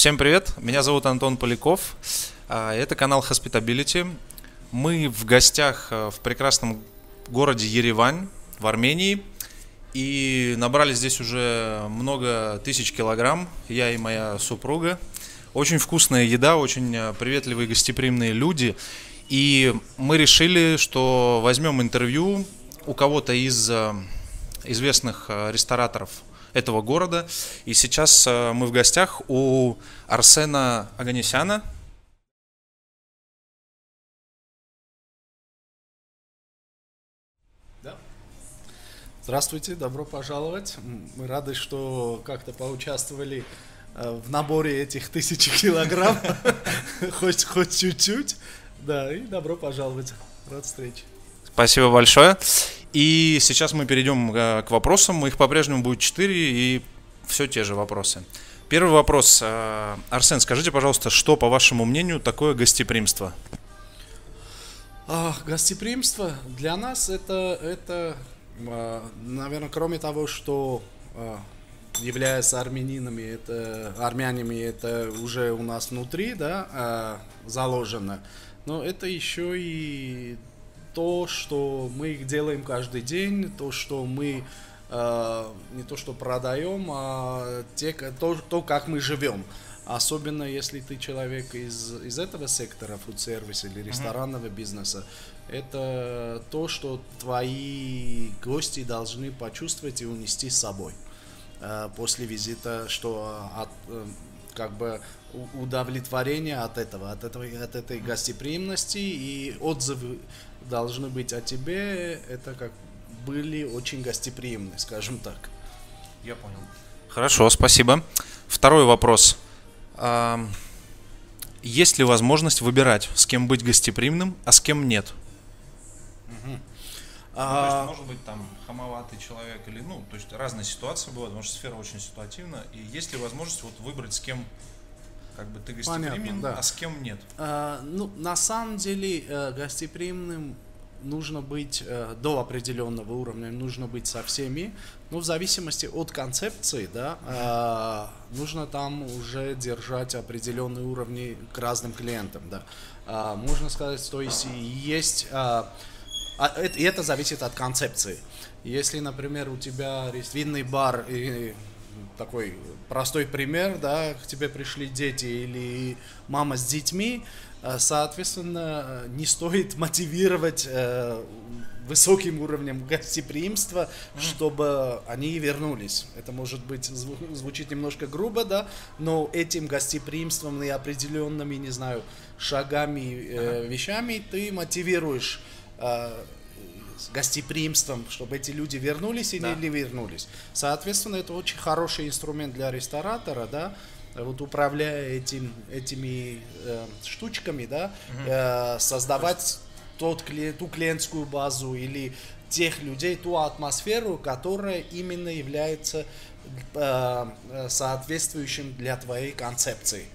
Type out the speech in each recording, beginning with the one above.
Всем привет, меня зовут Антон Поляков, а, это канал Hospitability. Мы в гостях э, в прекрасном городе Еревань в Армении и набрали здесь уже много тысяч килограмм, я и моя супруга. Очень вкусная еда, очень э, приветливые гостеприимные люди. И мы решили, что возьмем интервью у кого-то из известных рестораторов этого города. И сейчас э, мы в гостях у Арсена Аганесяна. Да. Здравствуйте, добро пожаловать. Мы рады, что как-то поучаствовали э, в наборе этих тысячи килограмм, хоть, хоть чуть-чуть. Да, и добро пожаловать. Рад встрече. Спасибо большое. И сейчас мы перейдем э, к вопросам. Их по-прежнему будет 4 и все те же вопросы. Первый вопрос. Э, Арсен, скажите, пожалуйста, что, по вашему мнению, такое гостеприимство? А, гостеприимство для нас это, это, а, наверное, кроме того, что а, являясь армянинами, это, армянами, это уже у нас внутри, да, заложено. Но это еще и то, что мы их делаем каждый день, то, что мы э, не то что продаем, а те, то, то, как мы живем. Особенно если ты человек из, из этого сектора, фуд-сервиса или ресторанного uh-huh. бизнеса, это то, что твои гости должны почувствовать и унести с собой э, после визита, что от, э, как бы удовлетворение от этого, от, этого, от этой гостеприимности и отзывы должны быть о тебе, это как были очень гостеприимны, скажем так. Я понял. Хорошо, спасибо. Второй вопрос. Есть ли возможность выбирать, с кем быть гостеприимным, а с кем нет? Угу. А... Ну, то есть, может быть, там хамоватый человек или, ну, то есть разные ситуации бывают, потому что сфера очень ситуативна. И есть ли возможность вот выбрать, с кем как бы ты гостеприимен, Понятно, да. а с кем нет? А, ну, на самом деле, э, гостеприимным нужно быть э, до определенного уровня, нужно быть со всеми, но в зависимости от концепции, да, э, нужно там уже держать определенные уровни к разным клиентам, да. Э, можно сказать, то есть есть, э, это зависит от концепции. Если, например, у тебя есть винный бар и такой простой пример, да, к тебе пришли дети или мама с детьми, э, соответственно, не стоит мотивировать э, высоким уровнем гостеприимства, чтобы они вернулись. Это может быть звучит немножко грубо, да, но этим гостеприимством и определенными, не знаю, шагами, э, вещами ты мотивируешь э, гостеприимством, чтобы эти люди вернулись или да. не вернулись. Соответственно, это очень хороший инструмент для ресторатора, да, вот управляя этим, этими э, штучками, да, э, создавать тот, ту клиентскую базу или тех людей, ту атмосферу, которая именно является э, соответствующим для твоей концепции.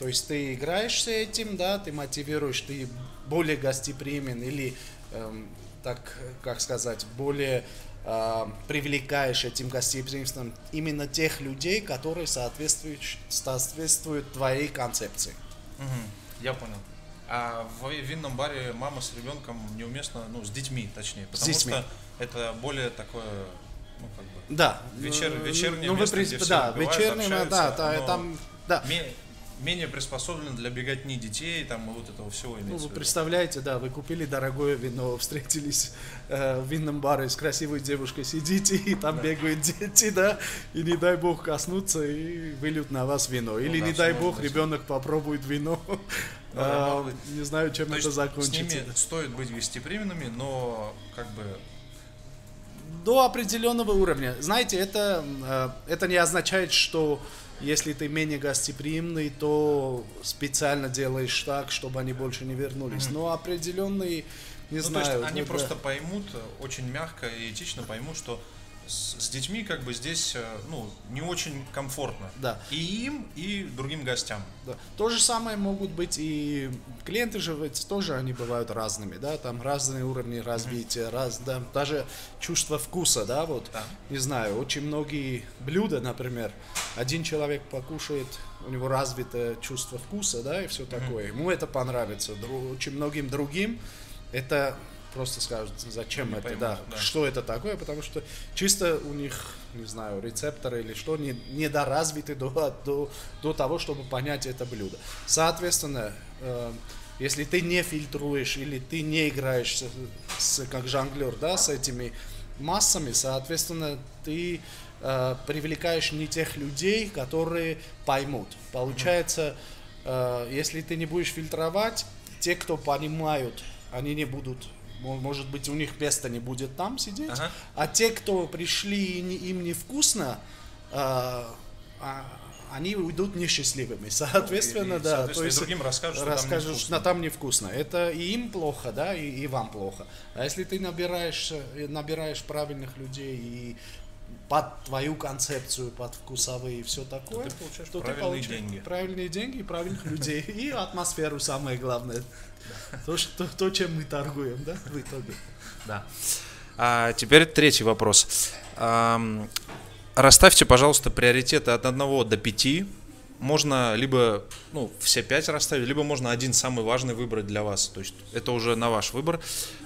То есть ты играешься этим, да, ты мотивируешь, ты более гостеприимен или эм, так, как сказать, более э, привлекаешь этим гостеприимством именно тех людей, которые соответствуют, соответствуют твоей концепции. Угу, я понял. А в винном баре мама с ребенком неуместно, ну, с детьми, точнее, потому детьми. что это более такое ну, как бы, да. вечер, вечернее ну, место, вы, где да, все вечернее, да, да, там, да менее приспособлен для беготни детей, там, и вот этого всего Ну, вы представляете, да, вы купили дорогое вино, встретились э, в винном баре с красивой девушкой, сидите, и там да. бегают дети, да, и не дай бог коснуться, и выльют на вас вино. Или ну, да, не дай бог быть. ребенок попробует вино. Ну, а, не знаю, чем То это закончится. С ними стоит быть гостеприимными, но как бы до определенного уровня. Знаете, это, э, это не означает, что если ты менее гостеприимный, то специально делаешь так, чтобы они больше не вернулись. Mm-hmm. Но определенные, не ну, знаю. То есть они просто поймут, очень мягко и этично поймут, что с, с детьми как бы здесь э, ну, не очень комфортно. Да. И им, и другим гостям. Да. То же самое могут быть и клиенты же ведь тоже они бывают разными, да, там разные уровни развития, mm-hmm. раз, да, даже чувство вкуса, да, вот, Да. не знаю, очень многие блюда, например, один человек покушает, у него развито чувство вкуса, да, и все такое, ему это понравится, Дру- очень многим другим это просто скажут, зачем Не это, поймут, да, да. что это такое, потому что чисто у них, не знаю, рецепторы или что, не, недоразвиты до, до, до того, чтобы понять это блюдо. Соответственно, э, если ты не фильтруешь или ты не играешь с, с- как жонглер, да, с этими массами, соответственно, ты э, привлекаешь не тех людей, которые поймут. Получается, э, если ты не будешь фильтровать, те, кто понимают, они не будут, может быть, у них места не будет там сидеть, Ага. а те, кто пришли и не- им невкусно, э, а, они уйдут несчастливыми. Соответственно, и, да. соответственно, и другим расскажут, что там расскажут, что там невкусно. Это и им плохо, да, и, и вам плохо. А если ты набираешь, э, набираешь правильных людей и под твою концепцию, под вкусовые и все такое, ты получаешь то правильные получаешь деньги. правильные деньги и правильных людей. И атмосферу самое главное. То, что, то, чем мы торгуем, да, в итоге. Да. А теперь третий вопрос. Расставьте, пожалуйста, приоритеты от 1 до 5. Можно либо ну, все пять расставить, либо можно один самый важный выбрать для вас. То есть это уже на ваш выбор,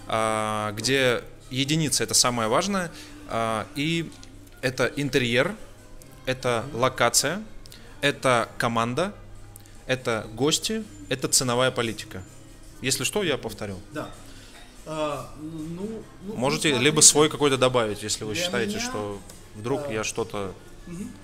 а, где единица это самое важное, а, и это интерьер, это локация, это команда, это гости, это ценовая политика. Если что, я повторю. Да. А, ну, ну, Можете ну, либо смотрите. свой какой-то добавить, если вы Для считаете, меня, что вдруг э, я что-то...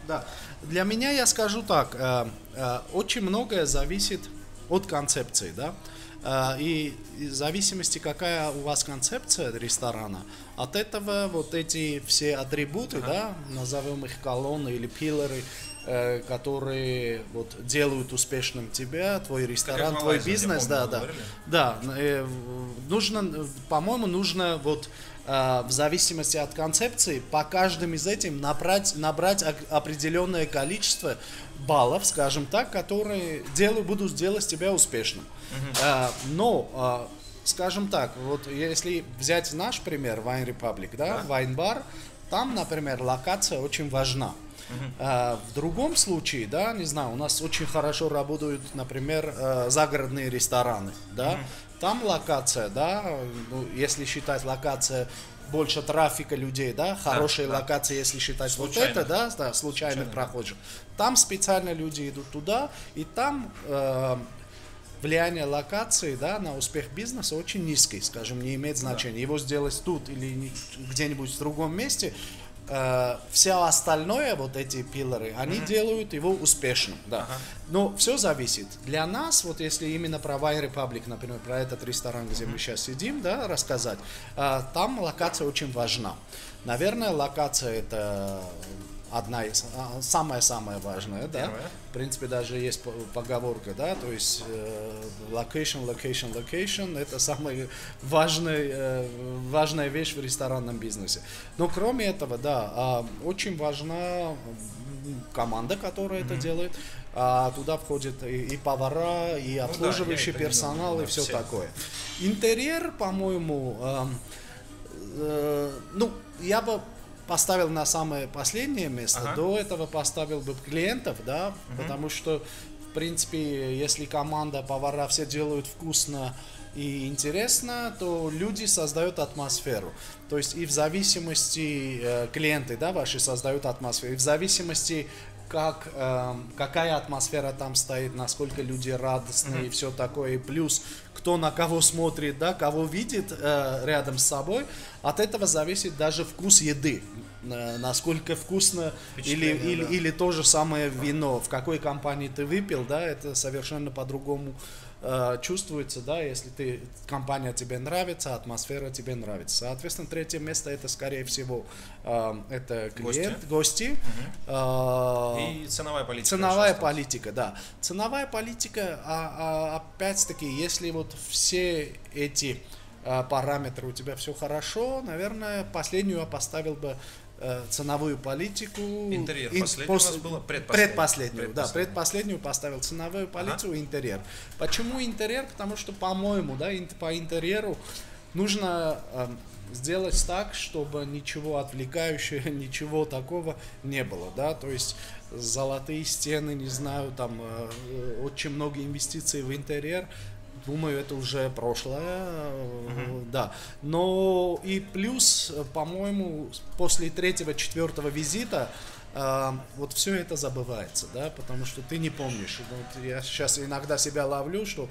Да. Для меня я скажу так, э, э, очень многое зависит от концепции, да. Э, И в зависимости, какая у вас концепция ресторана, от этого вот эти все атрибуты, да, назовем их колонны или пилоры, э, которые вот делают успешным тебя, твой ресторан, твой бизнес, помню, да, да. говорили. Да, э, нужно, по-моему, нужно вот в зависимости от концепции по каждым из этих набрать, набрать определенное количество баллов, скажем так, которые делают, будут делать тебя успешным. Э, но, э, скажем так, вот если взять наш пример, Wine Republic, да, Wine Bar, там, например, локация очень важна. А, В другом случае, да, не знаю, у нас очень хорошо работают, например, э, загородные рестораны, да, там локация, да, ну, если считать локация больше трафика людей, да, хорошая да. локация, если считать вот Случайных. это, да, да, случайных прохожих. Там специально люди идут туда, и там э, влияние локации да, на успех бизнеса очень низкий, скажем, не имеет значения. Его сделать тут или где-нибудь в другом месте, э, все остальное, вот эти пилоры, они делают его успешным. Да. Но все зависит. Для нас, вот если именно про Wine Republic, например, про этот ресторан, где мы сейчас сидим, да, рассказать, э, там локация очень важна. Наверное, локация это одна из а, самая-самая важная, да. Первая. В принципе, даже есть по- поговорка, да, то есть э, location, location, location это самая важная, э, важная вещь в ресторанном бизнесе. Но кроме этого, да, а, очень важна команда, которая это делает. А туда входят и, и повара, и обслуживающий это не персонал, думаю, и да, все все. такое. Интерьер, по-моему, эм, э, ну, я бы поставил на самое последнее место. Ага. До этого поставил бы клиентов, да, потому что, в принципе, если команда, повара все делают вкусно и интересно, то люди создают атмосферу. То есть и в зависимости э, клиенты, да, ваши создают атмосферу, и в зависимости как, эм, какая атмосфера там стоит, насколько люди радостные и все такое, и плюс кто на кого смотрит, да, кого видит э, рядом с собой, от этого зависит даже вкус еды, Э, насколько вкусно или, или, да. или то же самое вино, в какой компании ты выпил, да, это совершенно по-другому э, чувствуется, да, если ты, компания тебе нравится, атмосфера тебе нравится. Соответственно, третье место это, скорее всего, э, это клиент, гости, э, И ценовая политика. Ценовая политика, да. Ценовая политика, а, а, опять-таки, если вот все эти а, параметры у тебя все хорошо, наверное, последнюю я поставил бы э, ценовую политику. Интерьер. ин- Последнее пос- у вас было предпоследнее. Предпоследнюю, да, Предпоследнее. предпоследнюю поставил ценовую политику интерьер. Почему интерьер? Потому что, по-моему, да, по интерьеру нужно эм, сделать так, чтобы ничего отвлекающего, ничего такого не было, да, то есть золотые стены, не знаю, там э, э, очень много инвестиций в интерьер, думаю, это уже прошлое, э, да. Но и плюс, э, по-моему, после третьего, четвертого визита э, вот все это забывается, да, потому что ты не помнишь. Вот я сейчас иногда себя ловлю, что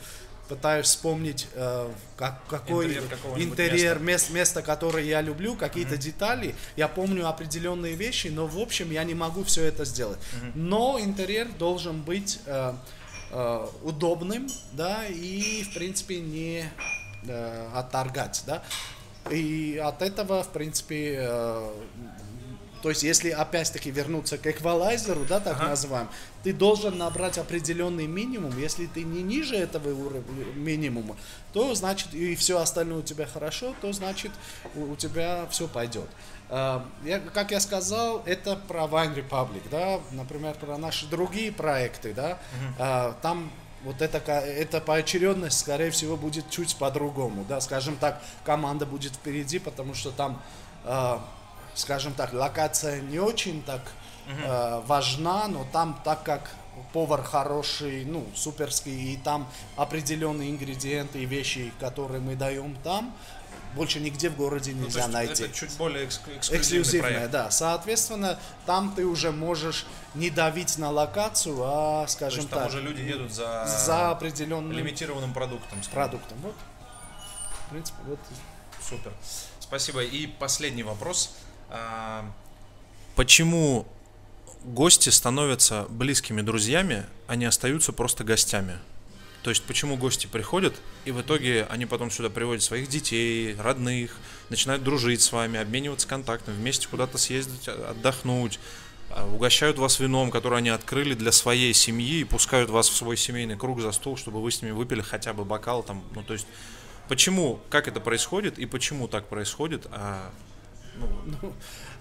пытаюсь вспомнить, э, как, какой Интерьер интерьер, место. место, которое я люблю, какие-то детали. Я помню определенные вещи, но в общем я не могу все это сделать. Но интерьер должен быть э, э, удобным, да, и в принципе не э, отторгать, да. И от этого, в принципе, э, то есть, если опять-таки вернуться к эквалайзеру, да, так Ага. называем, ты должен набрать определенный минимум. Если ты не ниже этого уровня минимума, то значит и все остальное у тебя хорошо, то значит у, у тебя все пойдет. А, я, как я сказал, это про Wine Republic, да, например, про наши другие проекты, да, а, там вот это, эта поочередность, скорее всего, будет чуть по-другому, да, скажем так, команда будет впереди, потому что там, а, скажем так, локация не очень так э, важна, но там, так как повар хороший, ну, суперский, и там определенные ингредиенты и вещи, которые мы даем там, больше нигде в городе Ну, то нельзя есть найти. Это чуть более экск- эксклюзивный Эксклюзивная, проект. да. Соответственно, там ты уже можешь не давить на локацию, а, То скажем есть там так, уже люди едут за, за определенным лимитированным продуктом. скажем. продуктом. Вот. В принципе, вот. Супер. Спасибо. И последний вопрос. А, Почему гости становятся близкими друзьями, а не остаются просто гостями? То есть почему гости приходят, и в итоге они потом сюда приводят своих детей, родных, начинают дружить с вами, обмениваться контактами, вместе куда-то съездить, а, отдохнуть, а, угощают вас вином, которое они открыли для своей семьи, и пускают вас в свой семейный круг за стол, чтобы вы с ними выпили хотя бы бокал там, ну то есть Почему, как это происходит и почему так происходит? А, ну,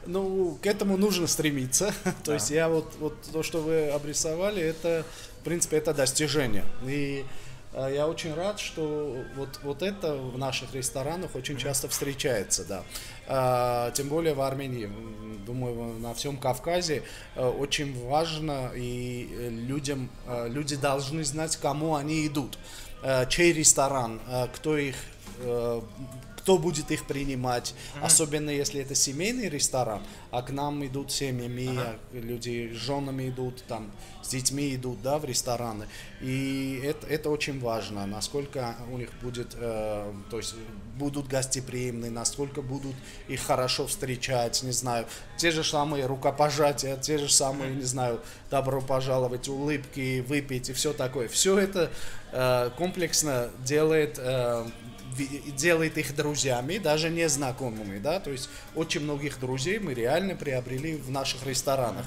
Ну, к этому нужно стремиться. То есть я вот, вот то, что вы обрисовали, это, в принципе, это достижение. И э, я очень рад, что вот, вот это в наших ресторанах очень часто встречается, да. А, тем более в Армении, думаю, на всем Кавказе э, очень важно, и э, людям, люди должны знать, к кому они идут, чей ресторан, кто их кто будет их принимать, особенно если это семейный ресторан, а к нам идут семьями, а люди с женами идут, там, с детьми идут, да, в рестораны. И это, это очень важно, насколько у них будет, э, то есть будут гостеприимны, насколько будут их хорошо встречать, не знаю, те же самые рукопожатия, те же самые, не знаю, добро пожаловать, улыбки, выпить и все такое. Все это э, комплексно делает э, делает их друзьями, даже незнакомыми, да, то есть очень многих друзей мы реально приобрели в наших ресторанах.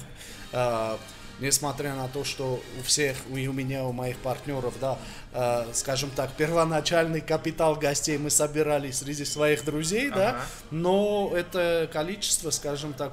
А, Несмотря на то, что у всех, и у меня, у моих партнеров, да, а, скажем так, первоначальный капитал гостей мы собирали среди своих друзей, да, Ага. но это количество, скажем так,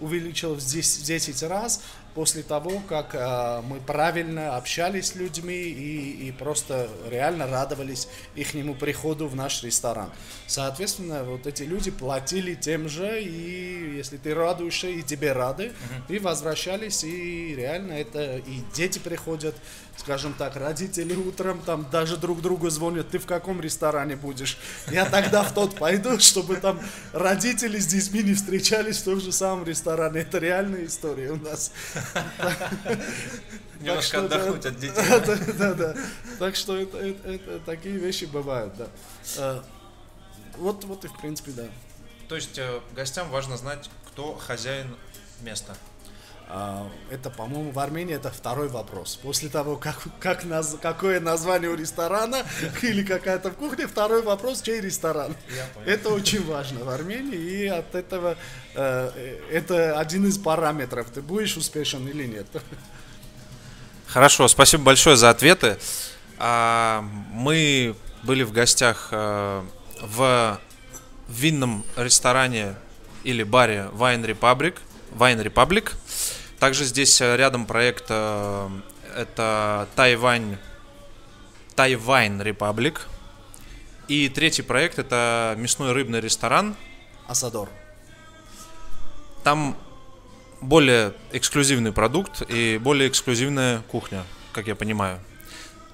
увеличилось 10, в 10 раз после того, как а, мы правильно общались с людьми и, и просто реально радовались их приходу в наш ресторан. Соответственно, вот эти люди платили тем же, и если ты радуешься, и тебе рады, и возвращались, и реально это и дети приходят, скажем так, родители утром там даже друг другу звонят, ты в каком ресторане будешь? Я тогда в тот пойду, чтобы там родители с детьми не встречались в том же самом ресторане. Это реальная история у нас. немножко отдохнуть от детей. Да, да. Так что это- такие вещи бывают, да. Э, Вот, вот и в принципе, да. То есть э, гостям важно знать, кто хозяин места. А, Это, по-моему, в Армении это второй вопрос. После того, как, как наз- какое название у ресторана или какая-то кухня, второй вопрос, чей ресторан. Это очень важно в Армении, и от этого э, э, это один из параметров. Ты будешь успешен или нет. Хорошо, спасибо большое за ответы. А, Мы были в гостях э, в винном ресторане или баре Wine Republic. Wine Republic. Также здесь э, рядом проект э, это Тайвань Тайвань Republic. И третий проект это мясной рыбный ресторан. Асадор. Там более эксклюзивный продукт и более эксклюзивная кухня, как я понимаю.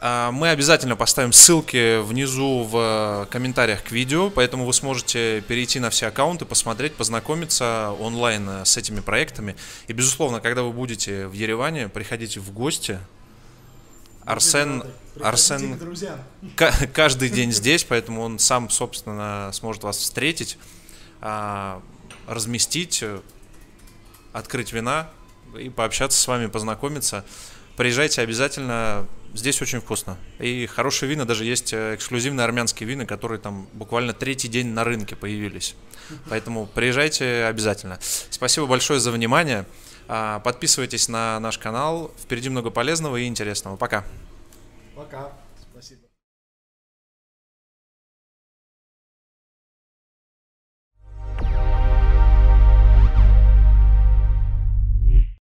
А, мы обязательно поставим ссылки внизу в комментариях к видео, поэтому вы сможете перейти на все аккаунты, посмотреть, познакомиться онлайн с этими проектами. И, безусловно, когда вы будете в Ереване, приходите в гости. Арсен, Арсен каждый день здесь, поэтому он сам, собственно, сможет вас встретить, а, разместить, открыть вина и пообщаться с вами, познакомиться. Приезжайте обязательно, здесь очень вкусно. И хорошие вина, даже есть э, эксклюзивные армянские вина, которые там буквально третий день на рынке появились. Поэтому приезжайте обязательно. Спасибо большое за внимание. А, подписывайтесь на наш канал. Впереди много полезного и интересного. Пока. Пока.